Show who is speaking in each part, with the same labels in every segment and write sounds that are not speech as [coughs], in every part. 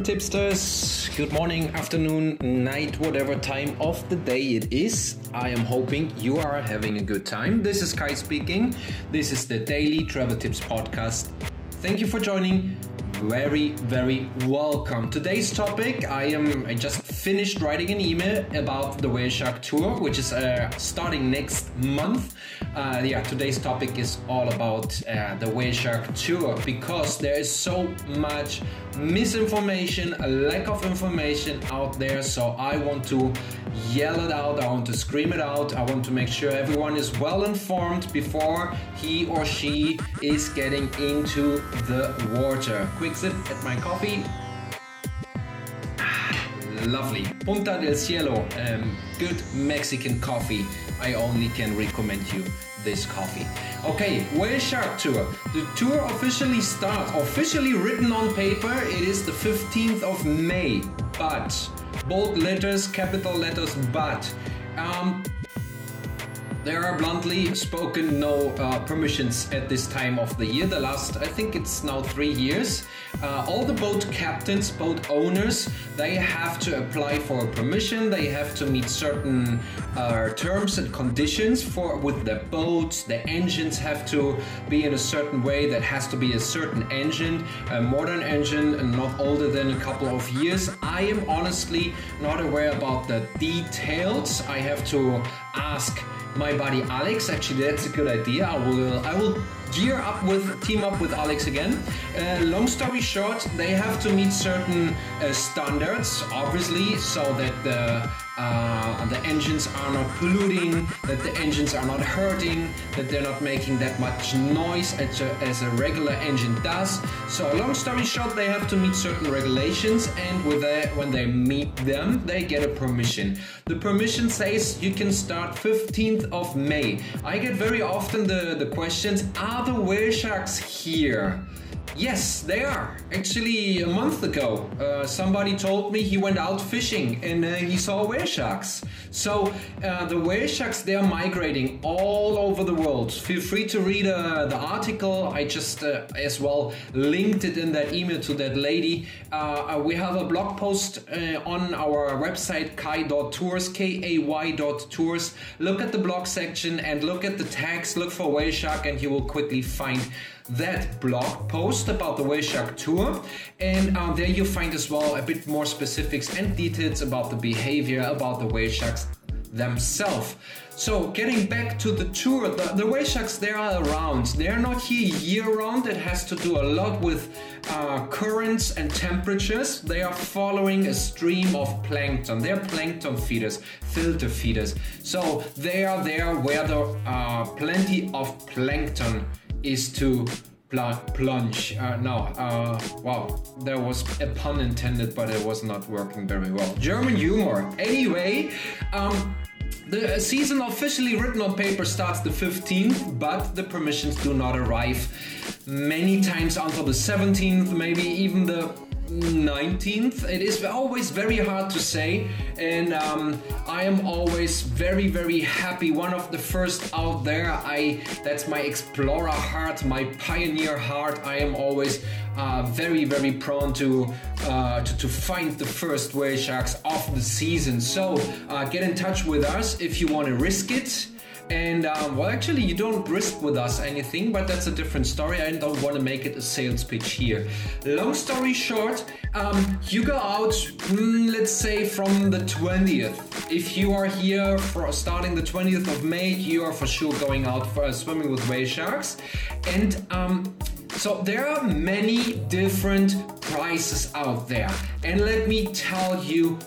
Speaker 1: Tipsters, good morning, afternoon, night, whatever time of the day it is. I am hoping you are having a good time. This is Kai speaking. This is the Daily Travel Tips Podcast. Thank you for joining. Very, very welcome. Today's topic I am I just finished writing an email about the Whale Shark Tour, which is uh, starting next month. Uh, yeah, today's topic is all about uh, the Whale Shark Tour because there is so much misinformation, a lack of information out there. So I want to yell it out, I want to scream it out, I want to make sure everyone is well informed before he or she is getting into the water. Quick sip at my coffee. [sighs] Lovely. Punta del Cielo, um, good Mexican coffee. I only can recommend you this coffee. Okay, Whale Shark Tour. The tour officially starts, officially written on paper, it is the 15th of May. But, bold letters, capital letters, but. Um, there are bluntly spoken no uh, permissions at this time of the year. The last, I think it's now three years. Uh, all the boat captains, boat owners, they have to apply for a permission. They have to meet certain uh, terms and conditions for with their boats. The engines have to be in a certain way. That has to be a certain engine, a modern engine, and not older than a couple of years. I am honestly not aware about the details. I have to ask my buddy Alex. Actually, that's a good idea. I will I will gear up with team up with Alex again. Uh, long story short, they have to meet certain uh, standards, obviously, so that the uh, the engines are not polluting, that the engines are not hurting, that they're not making that much noise as a, as a regular engine does. So, long story short, they have to meet certain regulations, and when they meet them, they get a permission. The permission says you can start 15th of May. I get very often the, the questions Are the whale sharks here? Yes, they are. Actually, a month ago, uh, somebody told me he went out fishing and uh, he saw whale sharks. So uh, the whale sharks they are migrating all over the world. Feel free to read uh, the article. I just uh, as well linked it in that email to that lady. Uh, we have a blog post on our website kay.tours, k-a-y tours. Look at the blog section and look at the tags. Look for whale shark, and you will quickly find that blog post about the Whale Shark Tour. And uh, there you find as well a bit more specifics and details about the behavior, about the whale sharks themselves. So, getting back to the tour, the, the whale sharks they are around. They're not here year round. It has to do a lot with uh, currents and temperatures. They are following a stream of plankton. They're plankton feeders, filter feeders. So, they are there where there are plenty of plankton is to pl- plunge. Uh, no, uh, wow, there was a pun intended, but it was not working very well. German humor. Anyway, um, the season officially written on paper starts the 15th, but the permissions do not arrive many times until the 17th, maybe even the 19th. It is always very hard to say, and um, I am always very, very happy. One of the first out there. I that's my explorer heart, my pioneer heart. I am always uh, very, very prone to, uh, to, to find the first whale sharks of the season. So uh, get in touch with us if you want to risk it. And um, well, actually, you don't risk with us anything, but that's a different story. I don't want to make it a sales pitch here. Long story short, um, you go out, mm, let's say from the 20th. If you are here for starting the 20th of May, you are for sure going out for uh, swimming with whale sharks. And um, so there are many different prices out there. And let me tell you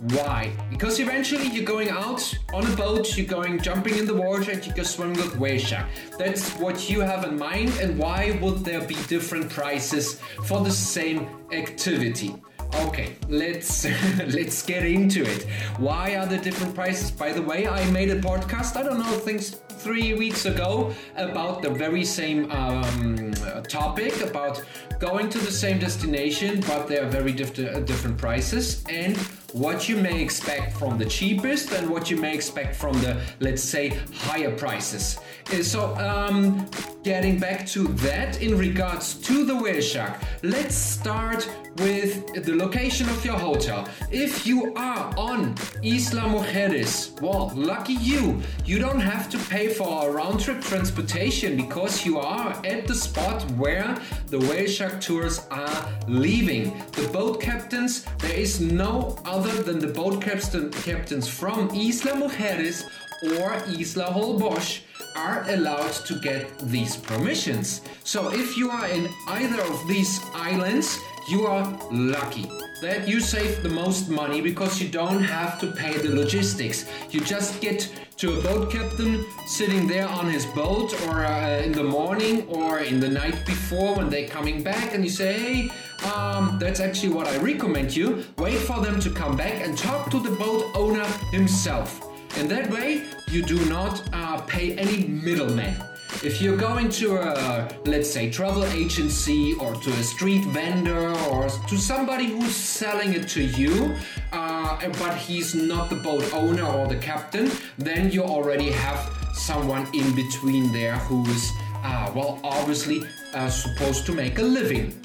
Speaker 1: why? Because eventually you're going out on a boat, you're going jumping in the water, and you go swimming with whale shark. That's what you have in mind, and why would there be different prices for the same activity? Okay, let's [laughs] let's get into it. Why are the different prices? By the way, I made a podcast. I don't know things three weeks ago about the very same um, topic about going to the same destination, but they are very diff- uh, different prices and what you may expect from the cheapest and what you may expect from the let's say higher prices. So um, getting back to that in regards to the whale shark, let's start with the location of your hotel. If you are on Isla Mujeres, well, lucky you. You don't have to pay for a round trip transportation because you are at the spot where the whale shark tours are leaving. The boat captains, there is no other than the boat captain, captains from Isla Mujeres or Isla Holbox are allowed to get these permissions. So if you are in either of these islands, you are lucky that you save the most money because you don't have to pay the logistics. You just get to a boat captain sitting there on his boat or uh, in the morning or in the night before when they're coming back and you say, hey, um, that's actually what I recommend you. Wait for them to come back and talk to the boat owner himself. And that way, you do not uh, pay any middleman. If you're going to a, let's say, travel agency or to a street vendor or to somebody who's selling it to you, uh, but he's not the boat owner or the captain, then you already have someone in between there who's, uh, well, obviously uh, supposed to make a living.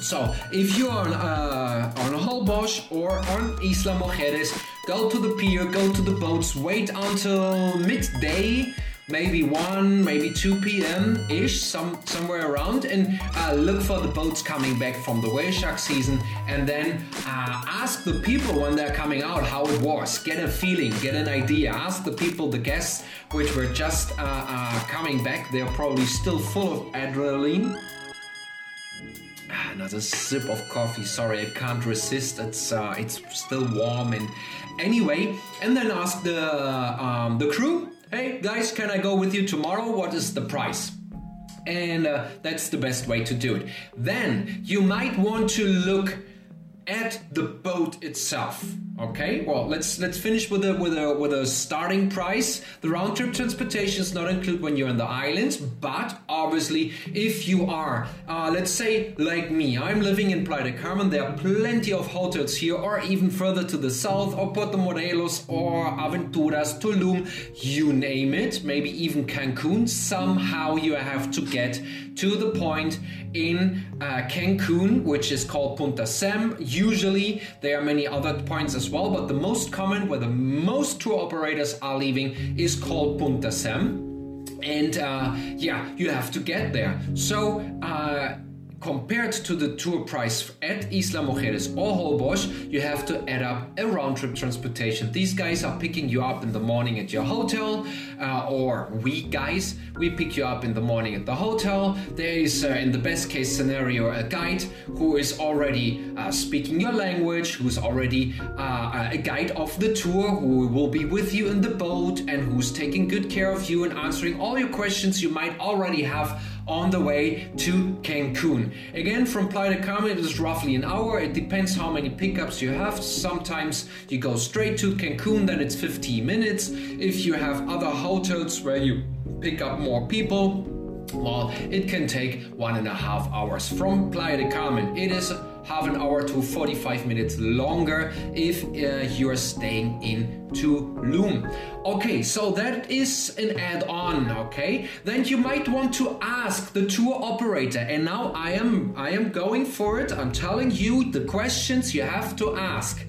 Speaker 1: So, if you're on, uh, on Holbox or on Isla Mujeres, go to the pier, go to the boats, wait until midday, maybe 1, maybe 2 p.m. ish, some, somewhere around, and uh, look for the boats coming back from the whale shark season, and then uh, ask the people when they're coming out how it was. Get a feeling, get an idea. Ask the people, the guests, which were just uh, uh, coming back, they're probably still full of adrenaline another sip of coffee. Sorry, I can't resist. It's uh, it's still warm and anyway. And then ask the um, the crew. Hey guys, can I go with you tomorrow? What is the price? And uh, that's the best way to do it. Then you might want to look at the boat itself. Okay, well let's let's finish with a with a with a starting price. The round trip transportation is not included when you're in the islands, but obviously if you are, uh, let's say like me, I'm living in Playa del Carmen. There are plenty of hotels here, or even further to the south, or Puerto Morelos, or Aventuras, Tulum, you name it. Maybe even Cancun. Somehow you have to get to the point in uh, Cancun, which is called Punta Sam. Usually there are many other points as well, but the most common where the most tour operators are leaving is called Punta Sam. And uh, yeah, you have to get there. So, uh, compared to the tour price at Isla Mujeres or Holbox, you have to add up a round trip transportation. These guys are picking you up in the morning at your hotel, uh, or we guys, we pick you up in the morning at the hotel. There is, uh, in the best case scenario, a guide who is already uh, speaking your language, who's already uh, a guide of the tour, who will be with you in the boat and who's taking good care of you and answering all your questions you might already have on the way to Cancun. Again, from Playa del Carmen, it is roughly an hour. It depends how many pickups you have. Sometimes you go straight to Cancun, then it's 15 minutes. If you have other hotels where you pick up more people, well, it can take one and a half hours from Playa del Carmen. It is half an hour to 45 minutes longer if uh, you're staying in To Tulum. Okay, so that is an add-on, okay? Then you might want to ask the tour operator. And now I am I am going for it. I'm telling you the questions you have to ask.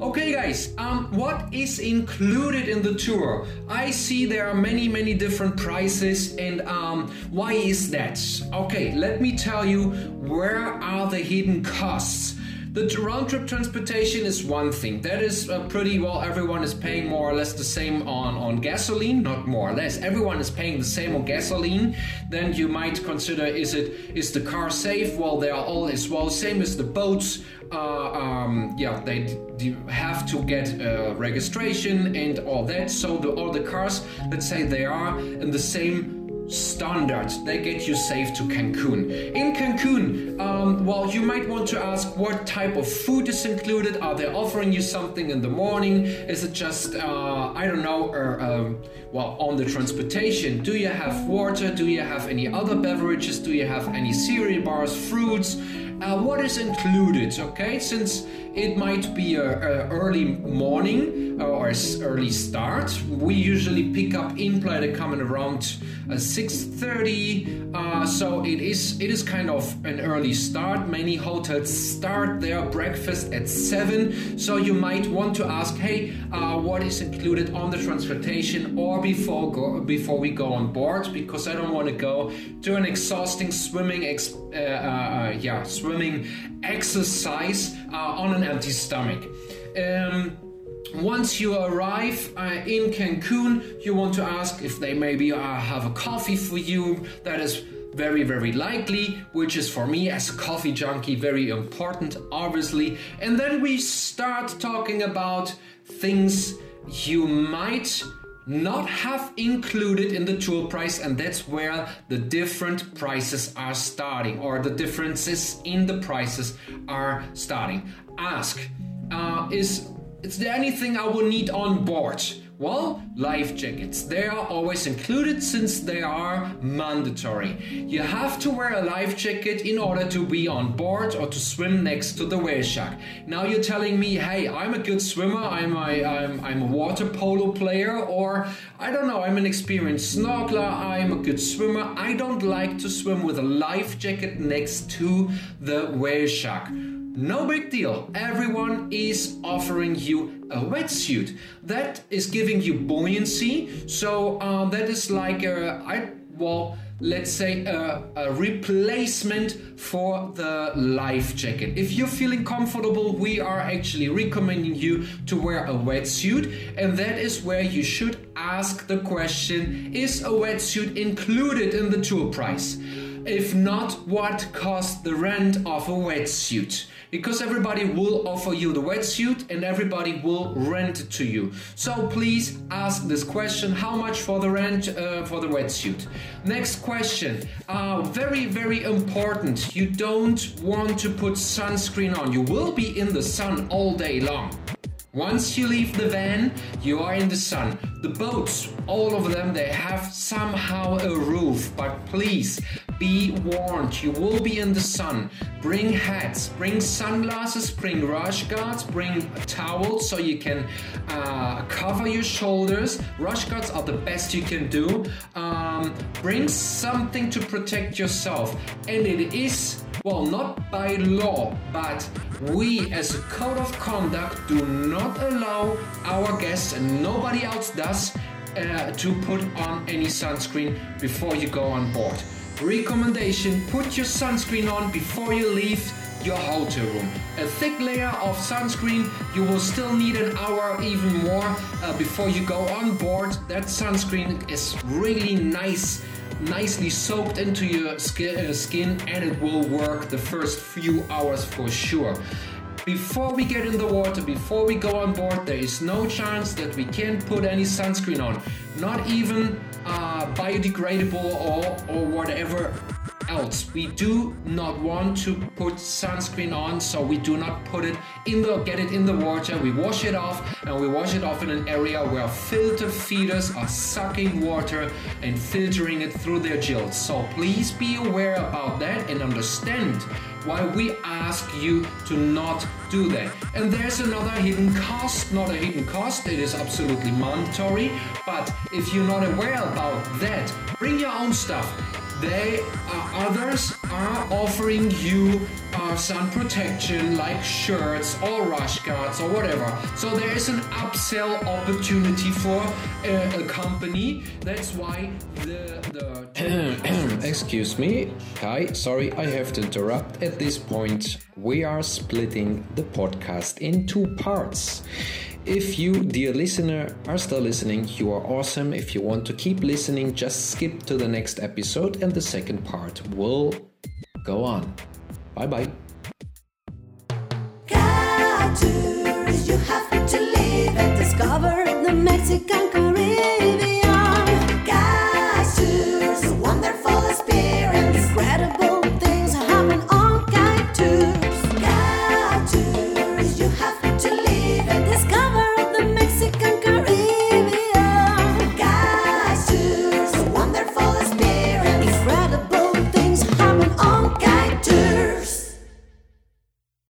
Speaker 1: Okay, guys, um, what is included in the tour? I see there are many, many different prices, and um, why is that? Okay, let me tell you where are the hidden costs. The round trip transportation is one thing. That is uh, pretty well, everyone is paying more or less the same on, on gasoline, not more or less. Everyone is paying the same on gasoline. Then you might consider is it is the car safe? Well, they are all as well, same as the boats. Uh, um, yeah, they d- have to get uh, registration and all that. So the, all the cars, let's say they are in the same standard. They get you safe to Cancun. In Cancun, um, well, you might want to ask what type of food is included. Are they offering you something in the morning? Is it just, uh, I don't know, or, um, well, on the transportation? Do you have water? Do you have any other beverages? Do you have any cereal bars, fruits? Uh, what is included? Okay, since it might be a, a early morning or a s- early start, we usually pick up in Playa de Carmen around uh, 6:30. Uh, so it is it is kind of an early start. Many hotels start their breakfast at seven, so you might want to ask, hey, uh, what is included on the transportation or before go before we go on board? Because I don't want to go to an exhausting swimming ex- uh, uh, yeah exercise uh, on an empty stomach. Um, once you arrive uh, in Cancun, you want to ask if they maybe uh, have a coffee for you. That is very, very likely, which is for me as a coffee junkie very important, obviously. And then we start talking about things you might not have included in the tool price, and that's where the different prices are starting, or the differences in the prices are starting. Ask, uh, is is there anything I will need on board? Well, life jackets. They are always included since they are mandatory. You have to wear a life jacket in order to be on board or to swim next to the whale shark. Now you're telling me, hey, I'm a good swimmer, I'm a, I'm, I'm a water polo player, or I don't know, I'm an experienced snorkeler, I'm a good swimmer. I don't like to swim with a life jacket next to the whale shark. No big deal. Everyone is offering you a wetsuit. That is giving you buoyancy. So um, that is like a, I well, let's say a, a replacement for the life jacket. If you're feeling comfortable, we are actually recommending you to wear a wetsuit, and that is where you should ask the question: Is a wetsuit included in the tour price? If not, what cost the rent of a wetsuit? Because everybody will offer you the wetsuit and everybody will rent it to you. So please ask this question: How much for the rent uh, for the wetsuit? Next question: uh, Very very important. You don't want to put sunscreen on. You will be in the sun all day long. Once you leave the van, you are in the sun. The boats, all of them, they have somehow a roof, but please be warned, you will be in the sun. Bring hats, bring sunglasses, bring rush guards, bring towels so you can uh, cover your shoulders. Rush guards are the best you can do. Um, bring something to protect yourself, and it is well, not by law, but we as a code of conduct do not allow our guests, and nobody else does, uh, to put on any sunscreen before you go on board. Recommendation put your sunscreen on before you leave your hotel room. A thick layer of sunscreen, you will still need an hour, even more, uh, before you go on board. That sunscreen is really nice nicely soaked into your skin, and it will work the first few hours for sure. Before we get in the water, before we go on board, there is no chance that we can put any sunscreen on. Not even uh, biodegradable or, or whatever else. We do not want to put sunscreen on, so we do not put it in the get it in the water. We wash it off and we wash it off in an area where filter feeders are sucking water and filtering it through their gills. So please be aware about that and understand why we ask you to not do that. And there's another hidden cost, not a hidden cost, it is absolutely mandatory. But if you're not aware about that, bring your own stuff they uh, others are offering you uh, sun protection like shirts or rush guards or whatever. So there is an upsell opportunity for a, a company. That's why the the [coughs] excuse me kai sorry i have to interrupt. At this point we are splitting the podcast in two parts if you, dear listener, are still listening, you are awesome. If you want to keep listening, just skip to the next episode and the second part will go on. Bye bye.